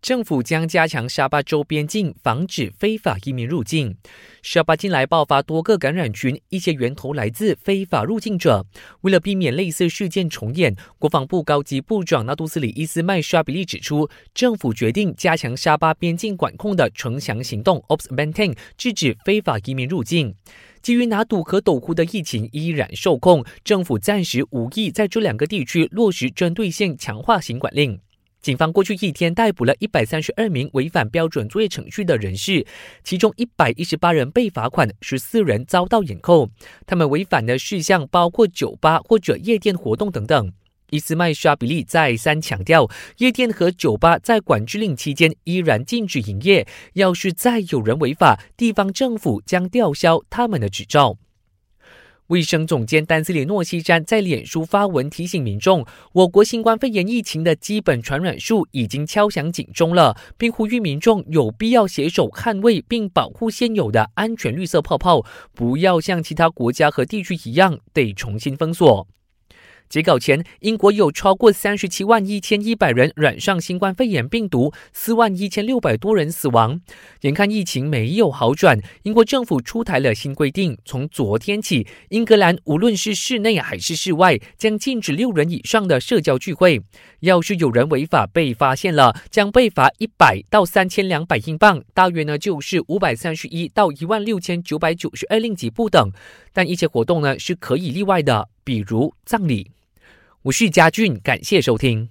政府将加强沙巴州边境，防止非法移民入境。沙巴近来爆发多个感染群，一些源头来自非法入境者。为了避免类似事件重演，国防部高级部长纳杜斯里伊斯麦沙比利指出，政府决定加强沙巴边境管控的城墙行动 （Ops Maintain），制止非法移民入境。基于拿督和斗湖的疫情依然受控，政府暂时无意在这两个地区落实针对性强化行管令。警方过去一天逮捕了一百三十二名违反标准作业程序的人士，其中一百一十八人被罚款，十四人遭到引扣。他们违反的事项包括酒吧或者夜店活动等等。伊斯麦沙比利再三强调，夜店和酒吧在管制令期间依然禁止营业。要是再有人违法，地方政府将吊销他们的执照。卫生总监丹斯里诺西山在脸书发文提醒民众，我国新冠肺炎疫情的基本传染数已经敲响警钟了，并呼吁民众有必要携手捍卫并保护现有的安全绿色泡泡，不要像其他国家和地区一样得重新封锁。截稿前，英国有超过三十七万一千一百人染上新冠肺炎病毒，四万一千六百多人死亡。眼看疫情没有好转，英国政府出台了新规定，从昨天起，英格兰无论是室内还是室外，将禁止六人以上的社交聚会。要是有人违法被发现了，将被罚一百到三千两百英镑，大约呢就是五百三十一到一万六千九百九十二令吉不等。但一些活动呢是可以例外的，比如葬礼。我是嘉俊，感谢收听。